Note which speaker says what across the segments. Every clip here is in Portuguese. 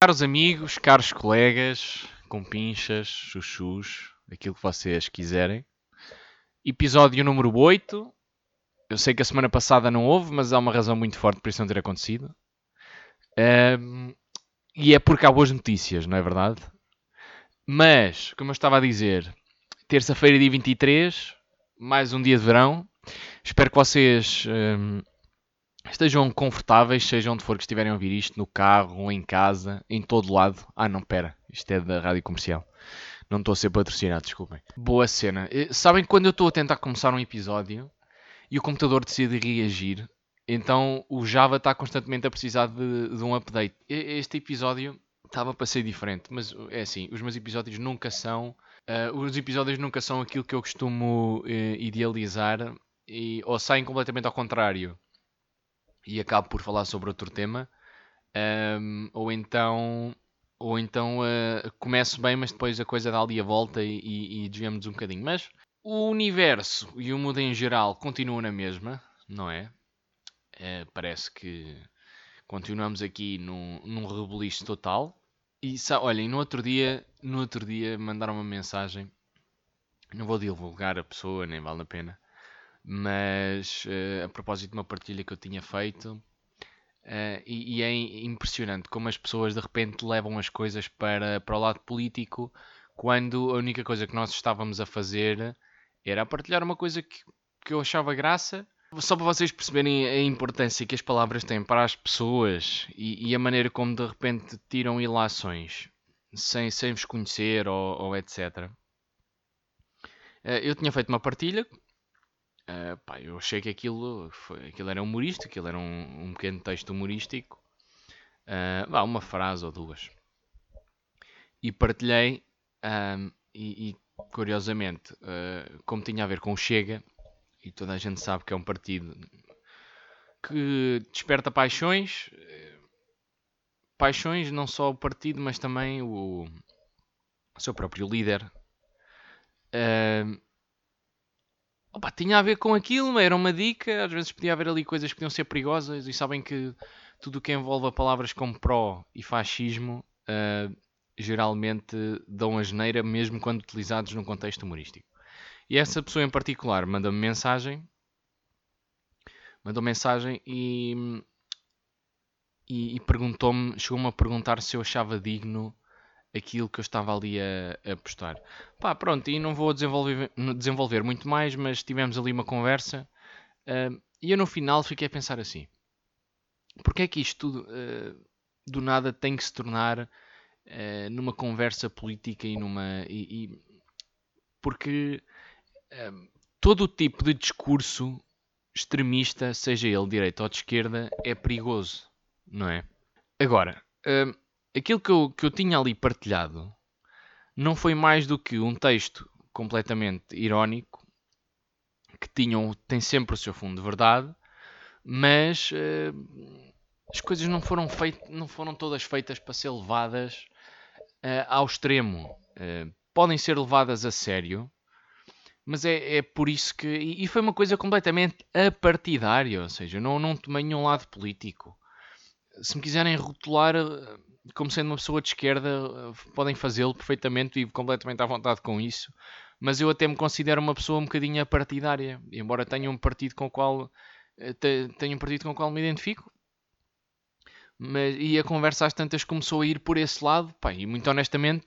Speaker 1: Caros amigos, caros colegas, compinchas, chuchus, aquilo que vocês quiserem. Episódio número 8. Eu sei que a semana passada não houve, mas há uma razão muito forte para isso não ter acontecido. Um, e é porque há boas notícias, não é verdade? Mas, como eu estava a dizer, terça-feira, dia 23, mais um dia de verão. Espero que vocês um, estejam confortáveis, seja onde for que estiverem a ouvir isto, no carro, em casa, em todo lado. Ah, não, pera, isto é da rádio comercial. Não estou a ser patrocinado, desculpem. Boa cena. Eh, sabem quando eu estou a tentar começar um episódio e o computador decide reagir, então o Java está constantemente a precisar de, de um update. Este episódio estava para ser diferente, mas é assim, os meus episódios nunca são. Uh, os episódios nunca são aquilo que eu costumo uh, idealizar e, ou saem completamente ao contrário e acabo por falar sobre outro tema, um, ou então, ou então uh, começo bem, mas depois a coisa dá ali a volta e, e, e desviamos um bocadinho. Mas o universo e o mundo em geral continuam na mesma, não é? Uh, parece que continuamos aqui num, num rebuliço total. E olhem, no outro dia, no outro dia mandaram uma mensagem. Não vou divulgar a pessoa, nem vale a pena mas uh, a propósito de uma partilha que eu tinha feito, uh, e, e, é impressionante como as pessoas de repente levam as coisas para, para o lado político, quando a única coisa que nós estávamos a fazer era partilhar uma coisa que, que eu achava graça. Só para vocês perceberem a importância que as palavras têm para as pessoas e, e a maneira como de repente tiram ilações sem, sem vos conhecer ou, ou etc. Eh, eu tinha feito uma partilha Uh, pá, eu achei que aquilo, foi, aquilo era humorístico, aquilo era um, um pequeno texto humorístico, uh, uma frase ou duas. E partilhei, um, e, e, curiosamente, uh, como tinha a ver com o Chega, e toda a gente sabe que é um partido que desperta paixões, paixões não só o partido, mas também o, o seu próprio líder. Uh, Opa, tinha a ver com aquilo, era uma dica. Às vezes podia haver ali coisas que podiam ser perigosas e sabem que tudo o que envolve palavras como pró e fascismo uh, geralmente dão a geneira mesmo quando utilizados num contexto humorístico. E essa pessoa em particular manda-me mensagem, mandou mensagem e, e, e perguntou-me, chegou-me a perguntar se eu achava digno aquilo que eu estava ali a, a postar. Pá, pronto, e não vou desenvolver, desenvolver muito mais, mas tivemos ali uma conversa uh, e eu no final fiquei a pensar assim: porque é que isto tudo uh, do nada tem que se tornar uh, numa conversa política e numa. E, e porque todo o tipo de discurso extremista, seja ele direita ou de esquerda, é perigoso, não é? Agora. Aquilo que eu, que eu tinha ali partilhado não foi mais do que um texto completamente irónico que tinham, tem sempre o seu fundo de verdade, mas uh, as coisas não foram, feitas, não foram todas feitas para ser levadas uh, ao extremo. Uh, podem ser levadas a sério, mas é, é por isso que. E, e, foi uma coisa completamente apartidária, ou seja, não, não tomei nenhum lado político. Se me quiserem rotular como sendo uma pessoa de esquerda, eh, podem fazê-lo perfeitamente e completamente à vontade com isso. Mas eu até me considero uma pessoa um bocadinho partidária, embora tenha um partido com o qual eh, tenha um partido com o qual me identifico. Mas, e a conversa às tantas começou a ir por esse lado, pá, e muito honestamente,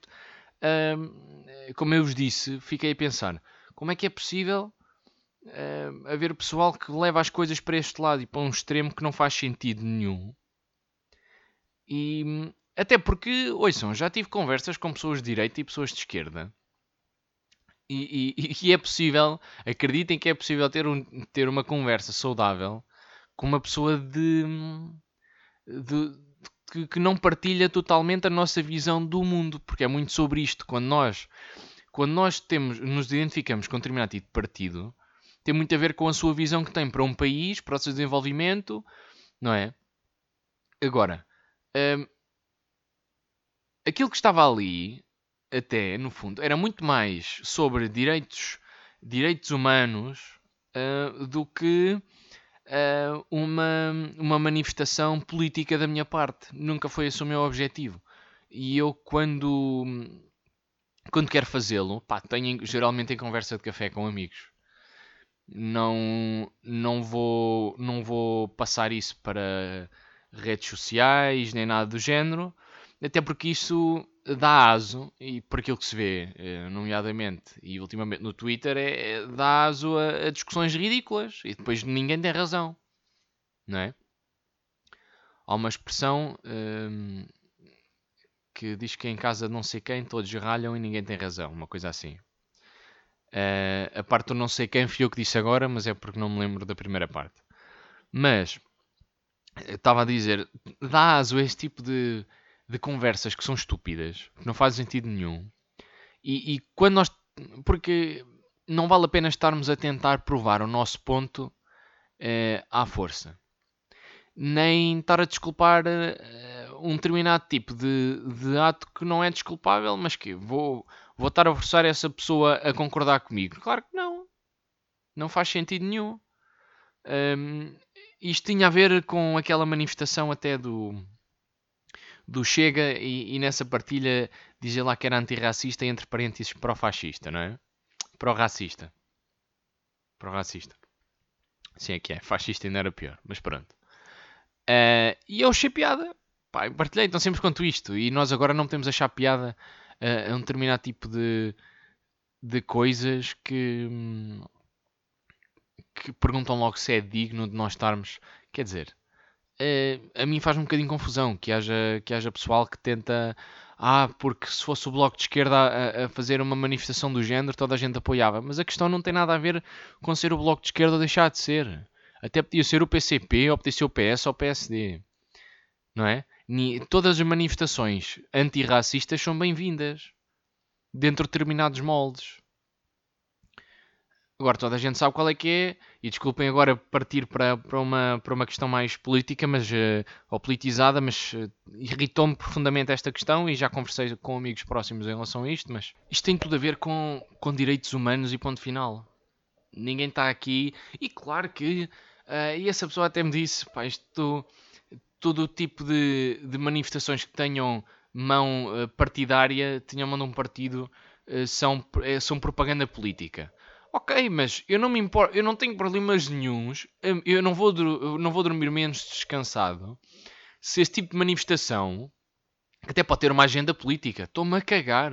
Speaker 1: como eu vos disse, fiquei a pensar como é que é possível haver pessoal que leva as coisas para este lado e para um extremo que não faz sentido nenhum. E, até porque, ouçam, já tive conversas com pessoas de direita e pessoas de esquerda. E, e, e é possível, acreditem que é possível ter, um, ter uma conversa saudável com uma pessoa de, de, que, que, não partilha totalmente a nossa visão do mundo, porque é muito sobre isto. Quando nós, quando nós temos, nos identificamos com um determinado tipo de partido, tem muito a ver com a sua visão que tem para um país, para o seu desenvolvimento, não é? Agora, hum, aquilo que estava ali, até no fundo, era muito mais sobre direitos, direitos humanos uh, do que uh, uma, uma manifestação política da minha parte. Nunca foi esse o meu objetivo. e eu quando, quando quero fazê-lo, tenho geralmente em conversa de café com amigos. Não, não, vou, não vou passar isso para redes sociais nem nada do género, até porque isso dá aso, e por aquilo que se vê, eh, nomeadamente e ultimamente no Twitter, é, é, dá aso a, a, discussões ridículas e depois ninguém tem razão, não é? Há uma expressão hum, que diz que em casa de não sei quem todos ralham e ninguém tem razão, uma coisa assim. Uh, a parte do não sei quem fui eu que disse agora, mas é porque não me lembro da primeira parte. Mas, estava a dizer, dá aso a este tipo de, de conversas que são estúpidas, que não fazem sentido nenhum. E, e, quando nós. Porque não vale a pena estarmos a tentar provar o nosso ponto uh, à força. Nem estar a desculpar uh, um determinado tipo de, de ato que não é desculpável, mas que vou vou estar a forçar essa pessoa a concordar comigo? Claro que não. Não faz sentido nenhum. Um, isto tinha a ver com aquela manifestação até do, do Chega e, e nessa partilha dizia lá que era antirracista entre parênteses pró-fascista, não é? Pró-racista. Pró-racista. Sim, é que é. Fascista ainda era pior, mas pronto. Uh, e eu achei piada. Pá, partilhei então sempre quanto isto. E nós agora não podemos achar piada a, um determinado tipo de, de coisas que, que perguntam logo se é digno de nós estarmos. Quer dizer, a, a mim faz um bocadinho confusão que haja, que haja pessoal que tenta. Ah, porque se fosse o Bloco de Esquerda a, a, fazer uma manifestação do género, toda a gente apoiava. Mas a questão não tem nada a ver com ser o Bloco de Esquerda ou deixar de ser. Até podia ser o PCP, ou podia ser o PS ou o PSD. Não é? todas as manifestações antirracistas são bem-vindas dentro de determinados moldes. Agora toda a gente sabe qual é que é, e desculpem agora partir para, para, uma, para uma questão mais política, mas, uh, ou politizada, mas uh, irritou-me profundamente esta questão e já conversei com amigos próximos em relação a isto, mas isto tem tudo a ver com, com direitos humanos e ponto final. Ninguém está aqui, e claro que, uh, e essa pessoa até me disse, pá, isto todo o tipo de, de manifestações que tenham mão partidária, tenham mão de um partido, são, são propaganda política. Ok, mas eu não me importo, eu não tenho problemas nenhums, eu não vou, eu não vou dormir menos descansado se esse tipo de manifestação, que até pode ter uma agenda política, estou-me a cagar.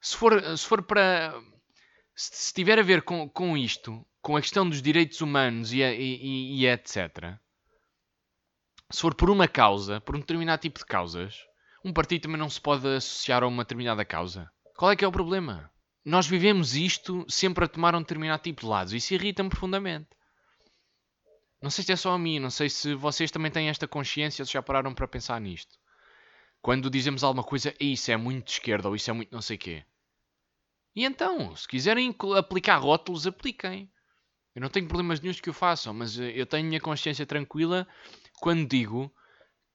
Speaker 1: Se for, se for para. Se, tiver a ver com, com isto, com a questão dos direitos humanos e, e, e etc., se for por uma causa, por um determinado tipo de causas, um partido também não se pode associar a uma determinada causa. Qual é que é o problema? Nós vivemos isto sempre a tomar um determinado tipo de lados. Isso irrita-me profundamente. Não sei se é só a mim, não sei se vocês também têm esta consciência, se já pararam para pensar nisto. Quando dizemos alguma coisa, isso é muito de esquerda ou isso é muito não sei quê. E então, se quiserem aplicar rótulos, apliquem. Eu não tenho problemas nenhums que o façam, mas eh, eu tenho a minha consciência tranquila quando digo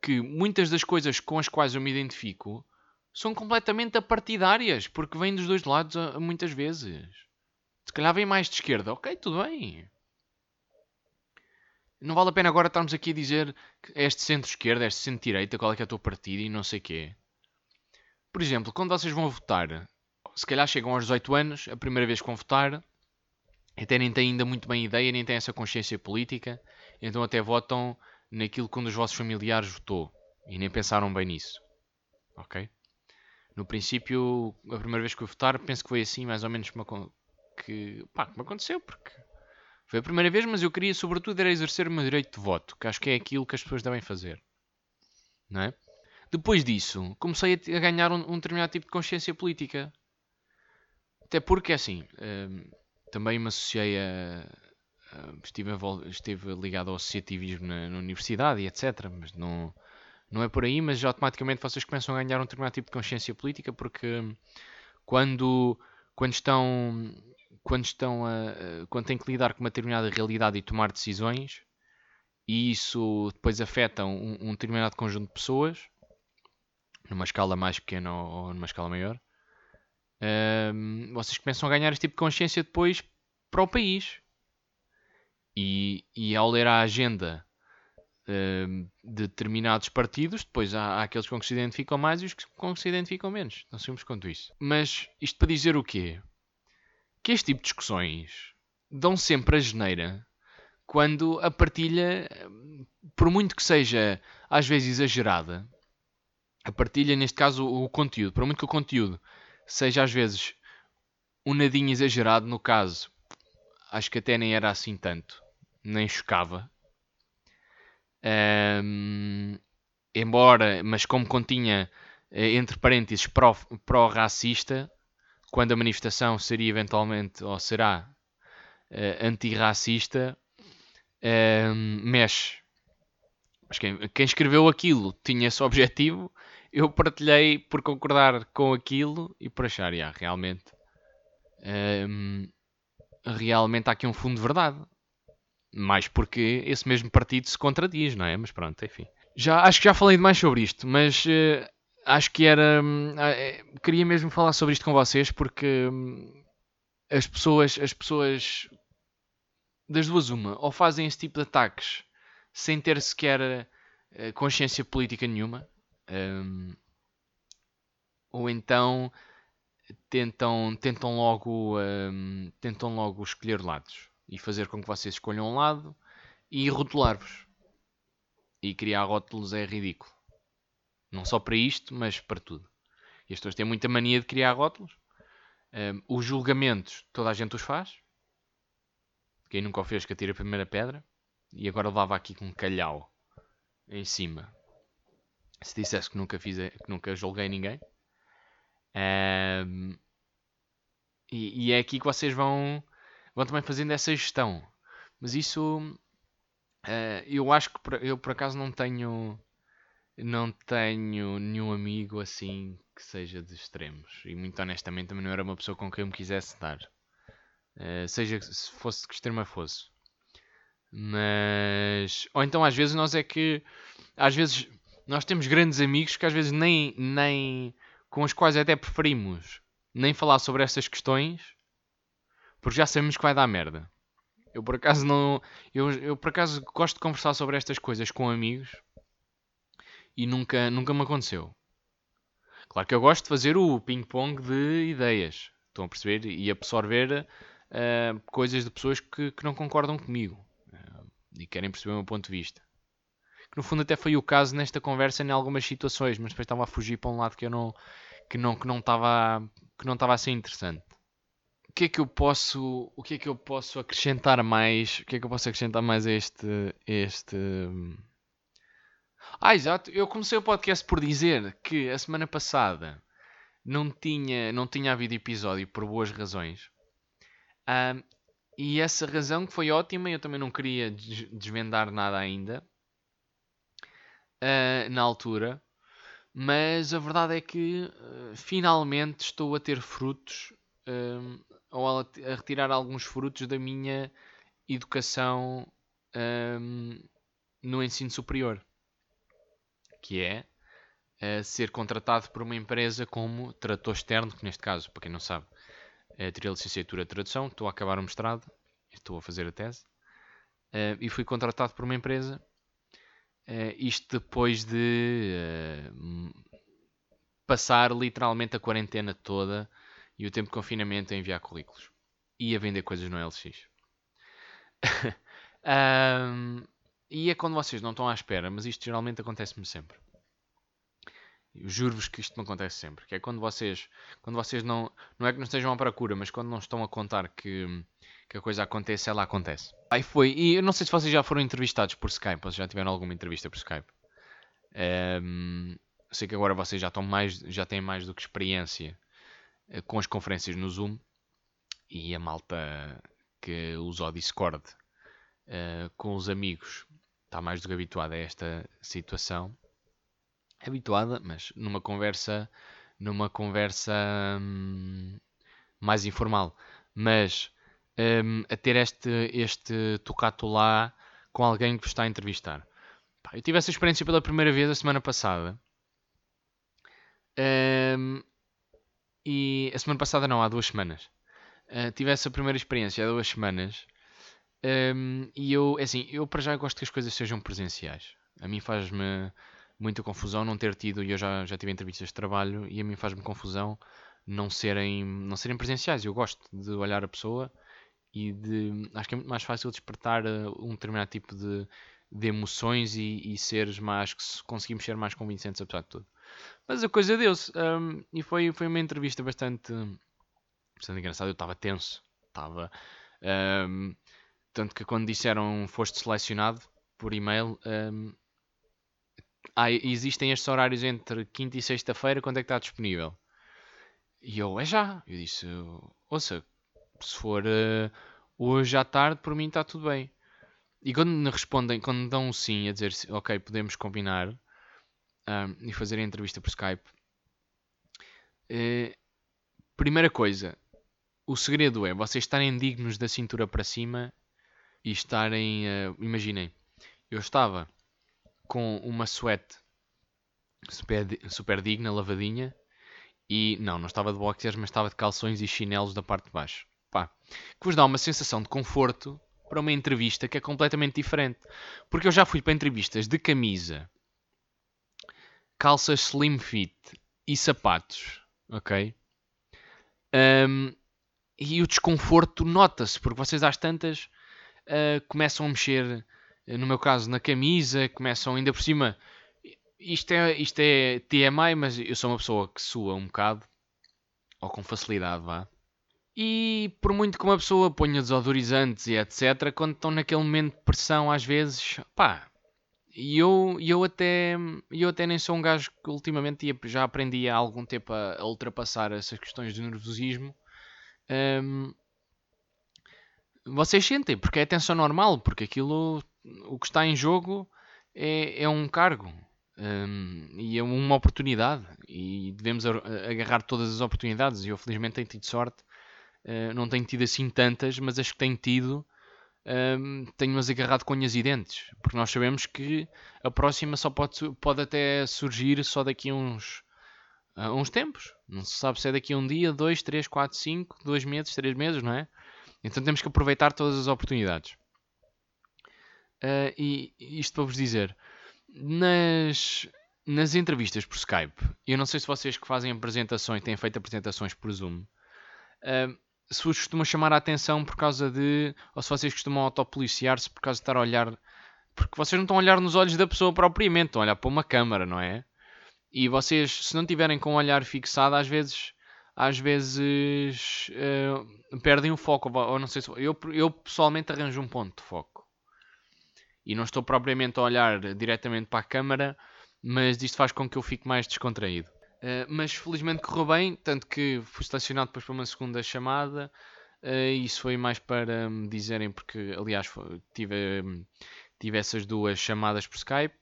Speaker 1: que muitas das coisas com as quais eu me identifico são completamente apartidárias, porque vêm dos dois lados muitas vezes. Se calhar vem mais de esquerda, ok, tudo bem. Não vale a pena agora estarmos aqui a dizer que este centro-esquerda, este centro-direita, qual é que é o teu partido e não sei quê. Por exemplo, quando vocês vão votar, se calhar chegam aos 18 anos, a primeira vez que vão votar, até nem têm ainda muito bem ideia, nem têm essa consciência política, então até votam naquilo que um dos vossos familiares votou e nem pensaram bem nisso. Ok? No princípio, a primeira vez que eu votar, penso que foi assim, mais ou menos que, pá, como aconteceu, porque foi a primeira vez, mas eu queria, sobretudo, era exercer o meu direito de voto, que acho que é aquilo que as pessoas devem fazer. Não é? Depois disso, comecei a ganhar um, um determinado tipo de consciência política. Até porque, assim, hum, também me associei a, estive, estive ligado ao associativismo na, na, universidade e etc. Mas não, não é por aí, mas automaticamente vocês começam a ganhar um determinado tipo de consciência política porque quando, quando estão quando estão a, quando têm que lidar com uma determinada realidade e tomar decisões e isso depois afeta um, um determinado conjunto de pessoas numa escala mais pequena ou, numa escala maior um, vocês começam a ganhar este tipo de consciência depois para o país. E, e ao ler a agenda uh, determinados partidos, depois há, há, aqueles com que se identificam mais e os com que se identificam menos. Não simples quanto isso. Mas isto para dizer o quê? Que este tipo de discussões dão sempre a geneira quando a partilha, por muito que seja às vezes exagerada, a partilha, neste caso, o conteúdo, por muito que o conteúdo seja às vezes um nadinho exagerado, no caso, acho que até nem era assim tanto, nem chocava. Um, embora, mas como continha eh, entre parênteses pró-racista, quando a manifestação seria eventualmente ou será uh, antirracista, mexe. Mas quem, quem, escreveu aquilo tinha esse objetivo, eu partilhei por concordar com aquilo e por achar, yeah, realmente, realmente há aqui um fundo de verdade. Mais porque esse mesmo partido se contradiz, não é? Mas pronto, enfim. Já, acho que já falei demais sobre isto, mas uh, acho que era. Uh, queria mesmo falar sobre isto com vocês porque um, as pessoas, as pessoas das duas uma, ou fazem esse tipo de ataques sem ter sequer uh, consciência política nenhuma, um, ou então tentam, tentam, logo, um, tentam logo escolher lados e fazer com que vocês escolham um lado e rotular-vos. E criar rótulos é ridículo. Não só para isto, mas para tudo. E as pessoas têm muita mania de criar rótulos. Um, os julgamentos, toda a gente os faz. Quem nunca o fez que atira a primeira pedra. E agora levava aqui com um calhau em cima. Se dissesse que nunca, fiz, que nunca julguei ninguém. Um, e, e, é aqui que vocês vão, vão também fazendo essa gestão. Mas isso uh, eu acho que por, eu por acaso não tenho não tenho nenhum amigo assim que seja de extremos. E muito honestamente também não era uma pessoa com quem eu me quisesse dar. Uh, seja se fosse que extrema fosse. Mas. Ou então às vezes nós é que. Às vezes nós temos grandes amigos que às vezes nem. nem com os quais até preferimos nem falar sobre estas questões porque já sabemos que vai dar merda. Eu por acaso não. Eu, eu por acaso gosto de conversar sobre estas coisas com amigos e nunca, nunca me aconteceu. Claro que eu gosto de fazer o ping-pong de ideias. Estão a perceber? E absorver uh, coisas de pessoas que, que não concordam comigo uh, e querem perceber o meu ponto de vista. Que no fundo até foi o caso nesta conversa em algumas situações, mas depois estava a fugir para um lado que eu não que não que não estava que não estava a ser interessante. O que é que eu posso o que é que eu posso acrescentar mais? O que é que eu posso acrescentar mais a este este ah, exato. Eu comecei o podcast por dizer que a semana passada não tinha, não tinha havido episódio por boas razões. Um, e essa razão que foi ótima, eu também não queria desvendar nada ainda uh, na altura. Mas a verdade é que uh, finalmente estou a ter frutos uh, ou a, a, retirar alguns frutos da minha educação no ensino superior, que é ser contratado por uma empresa como tradutor externo, que neste caso, para quem não sabe, é tirei a licenciatura de tradução, estou a acabar o mestrado, estou a fazer a tese, uh, e fui contratado por uma empresa, uh, isto depois de uh, passar literalmente a quarentena toda e o tempo de confinamento a enviar currículos e a vender coisas no LX. um, e é quando vocês não estão à espera, mas isto geralmente acontece-me sempre. Juro-vos que isto me acontece sempre. Que é quando vocês, quando vocês não, não é que não estejam à procura, mas quando não estão a contar que, que a coisa acontece, ela acontece. Aí foi. E eu não sei se vocês já foram entrevistados por Skype, ou se já tiveram alguma entrevista por Skype. Um, sei que agora vocês já estão mais, já têm mais do que experiência com as conferências no Zoom e a malta que usa o Discord uh, com os amigos está mais do que habituada a esta situação habituada, mas numa conversa, numa conversa hum, mais informal. Mas hum, a ter este, este tocato lá com alguém que vos está a entrevistar. Pá, eu tive essa experiência pela primeira vez a semana passada. Hum, e a semana passada não, há duas semanas. Uh, tive essa primeira experiência há duas semanas. Um, e eu, é assim, eu para já gosto que as coisas sejam presenciais. A mim faz-me muita confusão não ter tido, e eu já, já tive entrevistas de trabalho, e a mim faz-me confusão não serem, não serem presenciais. Eu gosto de olhar a pessoa e de. Acho que é muito mais fácil despertar uh, um determinado tipo de, de emoções e, e seres mais. conseguimos ser mais convincentes apesar de tudo. Mas a coisa deu-se. Um, e foi, foi uma entrevista bastante, bastante engraçada. Eu estava tenso. Estava. Um, tanto que quando disseram foste selecionado por e-mail. Um, ah, existem estes horários entre quinta e sexta-feira, quando é que está disponível? E eu, é já. Eu disse, ouça, se for uh, hoje à tarde, por mim está tudo bem. E quando me respondem, quando dão um sim a dizer, ok, podemos combinar um, e fazer a entrevista por Skype, uh, primeira coisa, o segredo é vocês estarem dignos da cintura para cima e estarem, uh, imaginem, eu estava com uma suéte super, super digna, lavadinha, e não, não estava de boxers, mas estava de calções e chinelos da parte de baixo. Pá, que vos dá uma sensação de conforto para uma entrevista que é completamente diferente. Porque eu já fui para entrevistas de camisa, calças slim fit e sapatos, ok? Um, e o desconforto nota-se, porque vocês às tantas uh, começam a mexer, no meu caso, na camisa, começam ainda por cima isto é, isto é TMI, mas eu sou uma pessoa que sua um bocado, ou com facilidade, vá. E por muito que uma pessoa ponha desodorizantes e etc., quando estão naquele momento de pressão, às vezes, pá, e eu, eu, até, eu até nem sou um gajo que ultimamente já aprendi há algum tempo a, ultrapassar essas questões de nervosismo. Um, vocês sentem, porque é tensão normal, porque aquilo, o que está em jogo é, é um cargo. Um, e é uma oportunidade e devemos agarrar todas as oportunidades. E eu felizmente tenho tido sorte, uh, não tenho tido assim tantas, mas as que tenho tido um, tenho-as agarrado com unhas e dentes, porque nós sabemos que a próxima só pode, pode até surgir só daqui a uns, a uns tempos. Não se sabe se é daqui a um dia, dois, três, quatro, cinco, dois meses, três meses, não é? Então temos que aproveitar todas as oportunidades. Uh, e isto para vos dizer, nas, nas entrevistas por Skype, eu não sei se vocês que fazem apresentações, têm feito apresentações por Zoom, uh, se vos costumam chamar a atenção por causa de. ou se vocês costumam autopoliciar-se por causa de estar a olhar. Porque vocês não estão a olhar nos olhos da pessoa propriamente, estão a olhar para uma câmara, não é? E vocês, se não tiverem com o olhar fixado, às vezes. Às vezes uh, perdem o foco. Ou não sei se. Eu, eu pessoalmente arranjo um ponto de foco e não estou propriamente a olhar diretamente para a câmara, mas isto faz com que eu fique mais descontraído. Uh, mas felizmente correu bem, tanto que fui selecionado depois para uma segunda chamada. Uh, isso foi mais para me dizerem, porque aliás tive, tive essas duas chamadas por Skype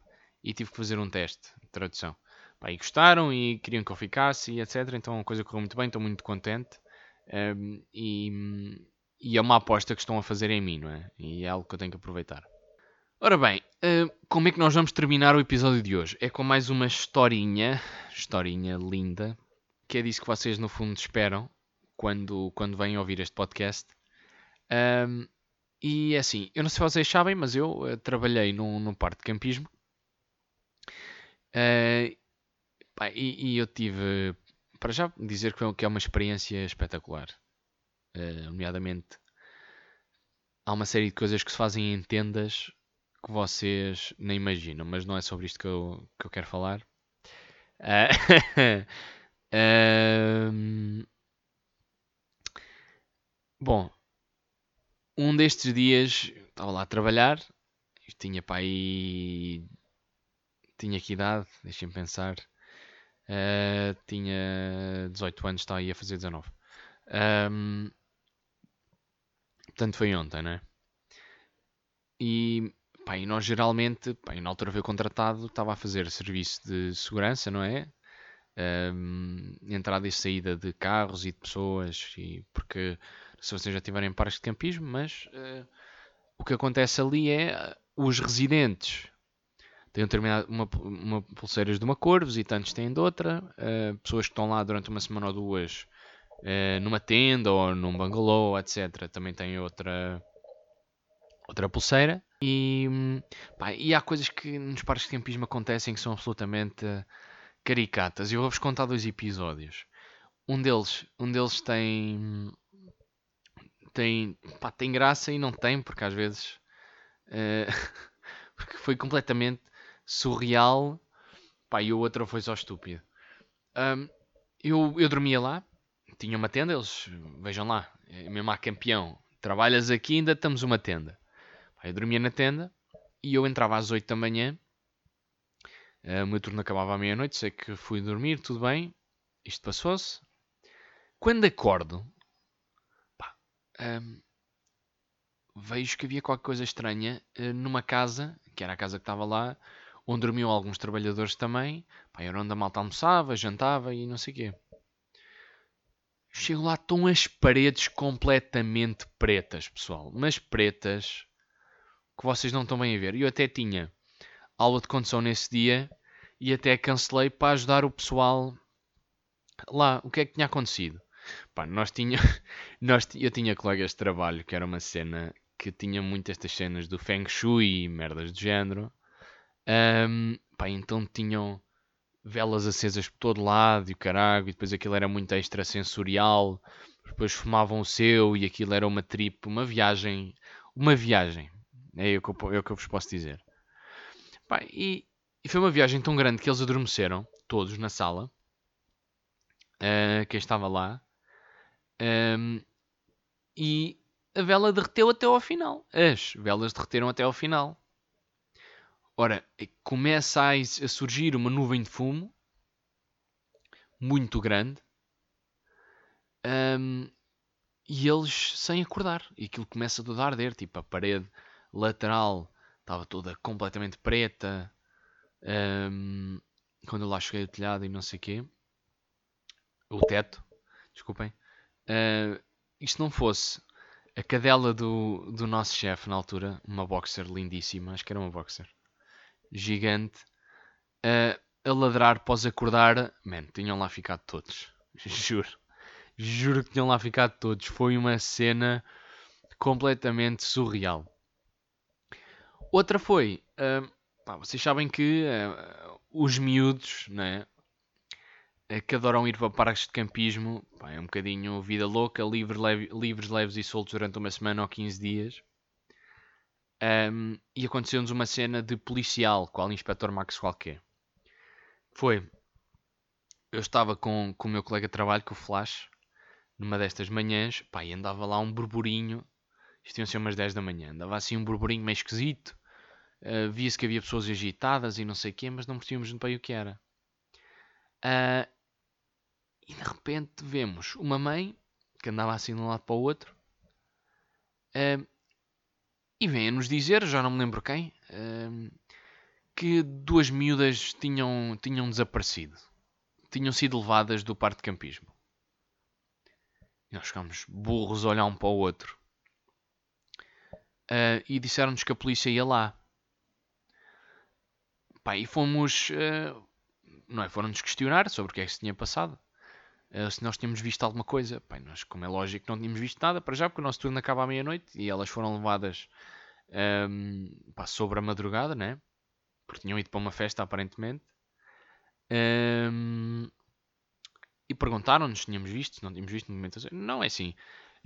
Speaker 1: e tive que fazer um teste de tradução. Pá, e gostaram e queriam que eu ficasse e etc. Então a coisa correu muito bem, estou muito contente. Um, e, e é uma aposta que estão a fazer em mim, não é? E é algo que eu tenho que aproveitar. Ora bem, uh, como é que nós vamos terminar o episódio de hoje? É com mais uma historinha, historinha linda, que é disso que vocês no fundo esperam quando, quando vêm ouvir este podcast. Um, e é assim, eu não sei se vocês sabem, mas eu uh, trabalhei num, num parque de campismo. Uh, pá, e, e, eu tive, para já dizer que é uma experiência espetacular. nomeadamente, há uma série de coisas que se fazem em tendas que vocês nem imaginam, mas não é sobre isto que eu, que eu quero falar. Uh, um, bom, um destes dias estava lá a trabalhar, tinha para aí. Tinha que idade? Deixem-me pensar. Uh, tinha 18 anos, estava aí a fazer 19. Um, portanto, foi ontem, né? E Pá, e nós geralmente, pá, na altura foi contratado, estava a fazer serviço de segurança, não é? Um, entrada e saída de carros e de pessoas, e porque se vocês já tiverem parques de campismo, mas uh, o que acontece ali é uh, os residentes têm uma, uma pulseiras de uma cor, visitantes têm de outra, uh, pessoas que estão lá durante uma semana ou duas numa tenda ou num bungalow, etc., também têm outra, outra pulseira. E, pá, e há coisas que nos parques de campismo acontecem que são absolutamente caricatas. Eu vou-vos contar dois episódios. Um deles, um deles tem, tem, pá, tem graça e não tem, porque às vezes uh, porque foi completamente surreal pá, e o outro foi só estúpido. Um, eu, eu dormia lá, tinha uma tenda, eles, vejam lá, é mesmo há campeão, trabalhas aqui ainda estamos uma tenda. Eu dormia na tenda e eu entrava às 8 da manhã, uh, o meu turno acabava à meia-noite, sei que fui dormir, tudo bem, isto passou-se. Quando acordo, pá, um, vejo que havia qualquer coisa estranha uh, numa casa, que era a casa que estava lá, onde dormiam alguns trabalhadores também. Pá, era onde a malta almoçava, jantava e não sei o quê. Chego lá, estão as paredes completamente pretas, pessoal. Mas pretas que vocês não estão bem a ver. Eu até tinha aula de condução nesse dia e até cancelei para ajudar o pessoal lá. O que é que tinha acontecido? Pá, nós tinha, nós, eu tinha colegas de trabalho que era uma cena que tinha muito estas cenas do Feng Shui e merdas do género. Um, pá, então tinham velas acesas por todo lado e o caralho, e depois aquilo era muito extrasensorial. Depois fumavam o seu e aquilo era uma trip, uma viagem. Uma viagem. É o que eu, é o que eu vos posso dizer. Pá, e, e, foi uma viagem tão grande que eles adormeceram, todos na sala. Uh, quem estava lá. Um, e a vela derreteu até ao final. As velas derreteram até ao final. Ora, começa a, surgir uma nuvem de fumo muito grande um, e eles sem acordar. E aquilo começa a arder, tipo a parede lateral estava toda completamente preta. Um, quando eu lá cheguei o telhado e não sei o quê, o teto, desculpem. Uh, isto não fosse a cadela do, do nosso chefe na altura, uma boxer lindíssima, acho que era uma boxer gigante, a, a ladrar após acordar. Man, tinham lá ficado todos. Juro. Juro que tinham lá ficado todos. Foi uma cena completamente surreal. Outra foi. Uh, pá, vocês sabem que uh, os miúdos, né? que adoram ir para parques de campismo, pá, é um bocadinho vida louca, livre, leve, livres, leves e soltos durante uma semana ou 15 dias. Um, e aconteceu-nos uma cena de policial, qual inspetor Max qualquer. Foi, eu estava com, com o meu colega de trabalho, com o Flash, numa destas manhãs, pá, e andava lá um burburinho, isto iam ser umas 10 da manhã, andava assim um burburinho meio esquisito, uh, via-se que havia pessoas agitadas e não sei o quê, mas não percebíamos bem o que era. Uh, e de repente vemos uma mãe, que andava assim de um lado para o outro, uh, e vem-nos dizer, já não me lembro quem, que duas miúdas tinham, tinham desaparecido. Tinham sido levadas do parque de campismo. E nós ficámos burros a olhar um para o outro. Uh, e disseram-nos que a polícia ia lá. Pá, e fomos. Uh, é? Foram-nos questionar sobre o que é que se tinha passado. Uh, se nós tínhamos visto alguma coisa. Pá, nós, como é lógico, não tínhamos visto nada para já, porque o nosso turno acaba à meia-noite e elas foram levadas um, pá, sobre a madrugada, né? Porque tinham ido para uma festa aparentemente. Um, e perguntaram-nos se tínhamos visto, se não tínhamos visto no momento. Não é assim.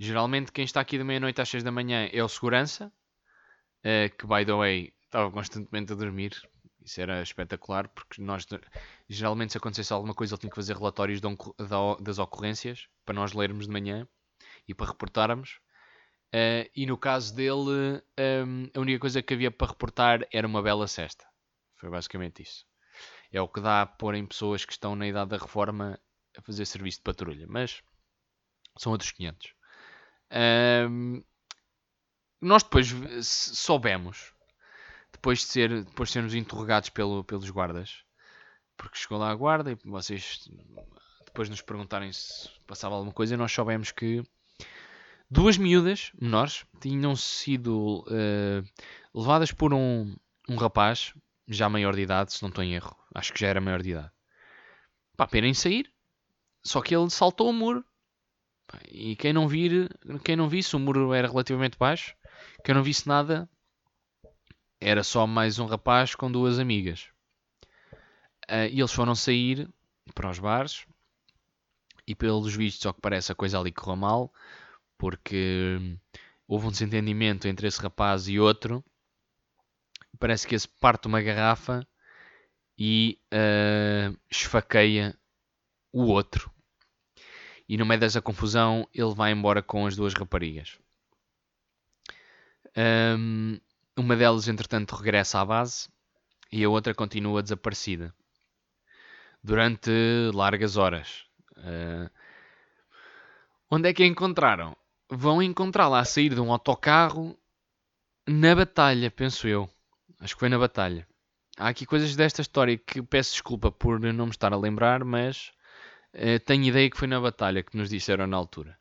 Speaker 1: Geralmente quem está aqui da meia-noite às 6 da manhã é o segurança, uh, que by the way estava constantemente a dormir. Isso era espetacular, porque nós geralmente se acontecesse alguma coisa ele tinha que fazer relatórios das ocorrências para nós lermos de manhã e para reportarmos. Uh, e no caso dele, um, a única coisa que havia para reportar era uma bela cesta. Foi basicamente isso. É o que dá a pôr em pessoas que estão na idade da reforma a fazer serviço de patrulha. Mas são outros 500. Um, nós depois soubemos, depois de, ser, depois de sermos interrogados pelo, pelos guardas, porque chegou lá a guarda e vocês depois nos perguntarem se passava alguma coisa, nós soubemos que duas miúdas menores tinham sido uh, levadas por um, um rapaz já maior de idade, se não estou em erro. Acho que já era maior de idade. Para irem sair. Só que ele saltou o muro. E quem não vir, quem não visse, o muro era relativamente baixo. Quem não visse nada, era só mais um rapaz com duas amigas. Uh, e eles foram sair para os bares e pelos vistos, ao que parece, a coisa ali correu mal, porque houve um desentendimento entre esse rapaz e outro. Parece que esse parte uma garrafa e uh, esfaqueia o outro. E no meio dessa confusão, ele vai embora com as duas raparigas. Um, uma delas, entretanto, regressa à base e a outra continua desaparecida durante largas horas. Uh, onde é que a encontraram? Vão encontrá-la a sair de um autocarro na batalha, penso eu. Acho que foi na batalha. Há aqui coisas desta história que peço desculpa por não me estar a lembrar, mas tenho ideia que foi na batalha que nos disseram na altura.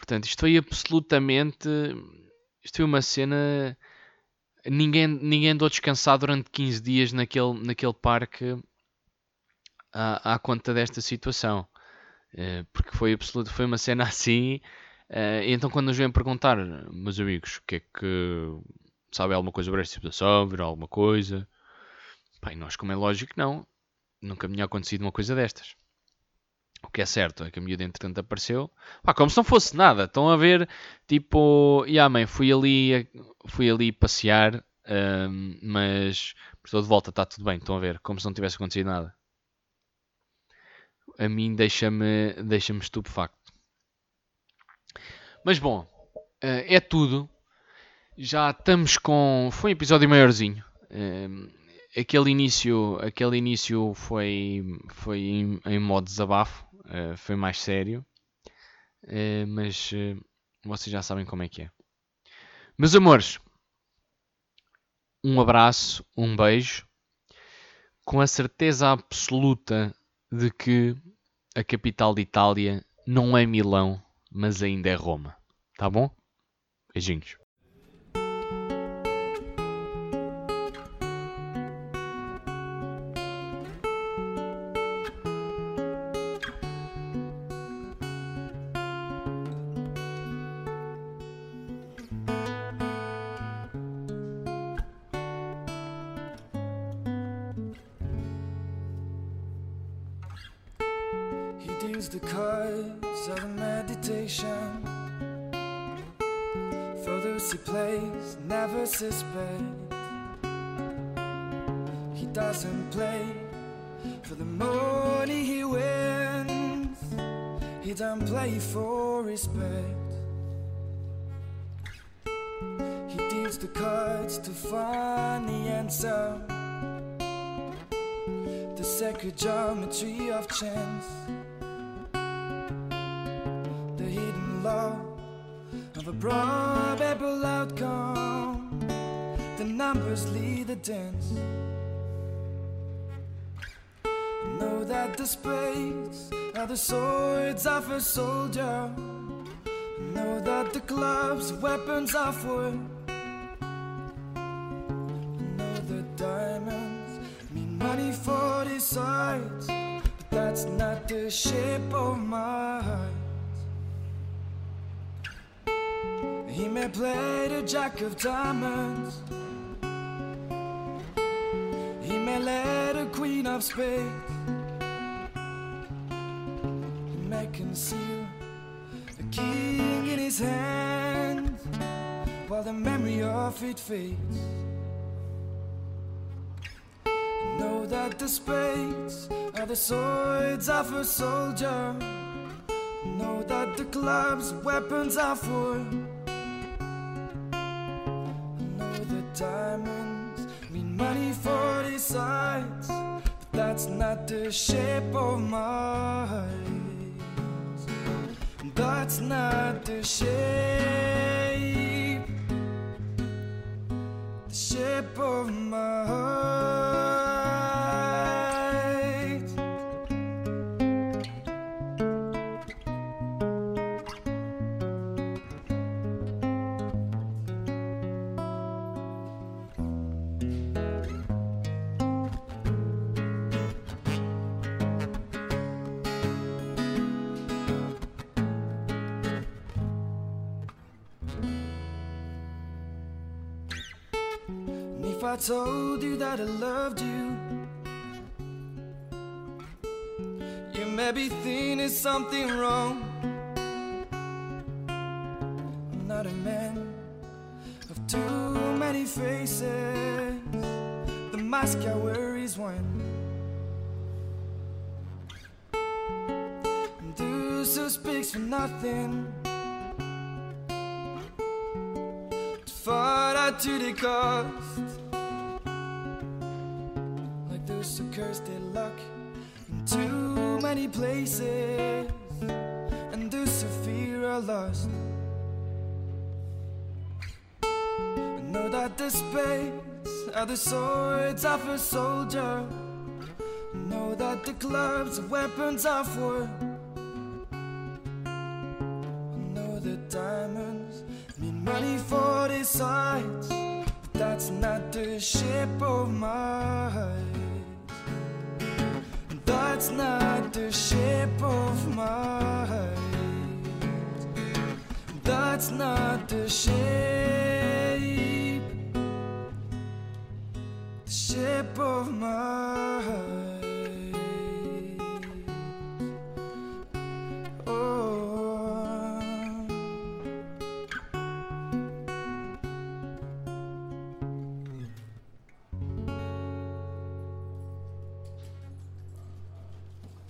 Speaker 1: Portanto, isto foi absolutamente. Isto foi uma cena. Ninguém, ninguém andou descansado durante 15 dias naquele, naquele parque à, à conta desta situação. Uh, porque foi absoluto, foi uma cena assim. Uh, então, quando nos vêm perguntar, meus amigos, o que é que sabe alguma coisa sobre esta situação, viram alguma coisa? Nós, como é lógico, não. Nunca me tinha acontecido uma coisa destas. O que é certo é que a miúda entretanto apareceu. Pá, como se não fosse nada. Estão a ver, tipo... E a mãe, fui ali, fui ali passear, um, mas estou de volta, está tudo bem. Estão a ver, como se não tivesse acontecido nada a mim deixa-me deixa estupefacto. Mas bom, eh, é tudo. Já estamos com. Foi um episódio maiorzinho. Eh, aquele início, aquele início foi, foi em, em modo desabafo. Eh, foi mais sério. Mas vocês já sabem como é que é. Meus amores, um abraço, um beijo, com a certeza absoluta de que a capital de Itália não é Milão, mas ainda é Roma. Tá bom? Beijinhos.
Speaker 2: The cause of meditation. For he plays, never suspect. He doesn't play for the money he wins. He don't play for respect. He deals the cards to find the answer. The sacred geometry of chance. Numbers lead the dance. Know that the spades are the swords of a soldier. Know that the clubs weapons of war. Know the diamonds mean money for these sides, but that's not the shape of my heart. He may play the jack of diamonds. May let a queen of spades. May conceal the king in his hand while the memory of it fades. Know that the spades are the swords of a soldier. Know that the clubs weapons are war. Money for sides, but that's not the shape of my. That's not the shape, the shape of my heart. I told you that I loved you? You may be thinking something wrong. I'm not a man of too many faces. The mask I wear is one. And those who speaks for nothing. Fought out to many places. And those who fear are lost. I know that the spades are the swords of a soldier. I know that the clubs are weapons of war. I know the diamonds mean money for the sides, but that's not the shape of my eyes. That's not the shape of my heart. That's not the shape, the shape of my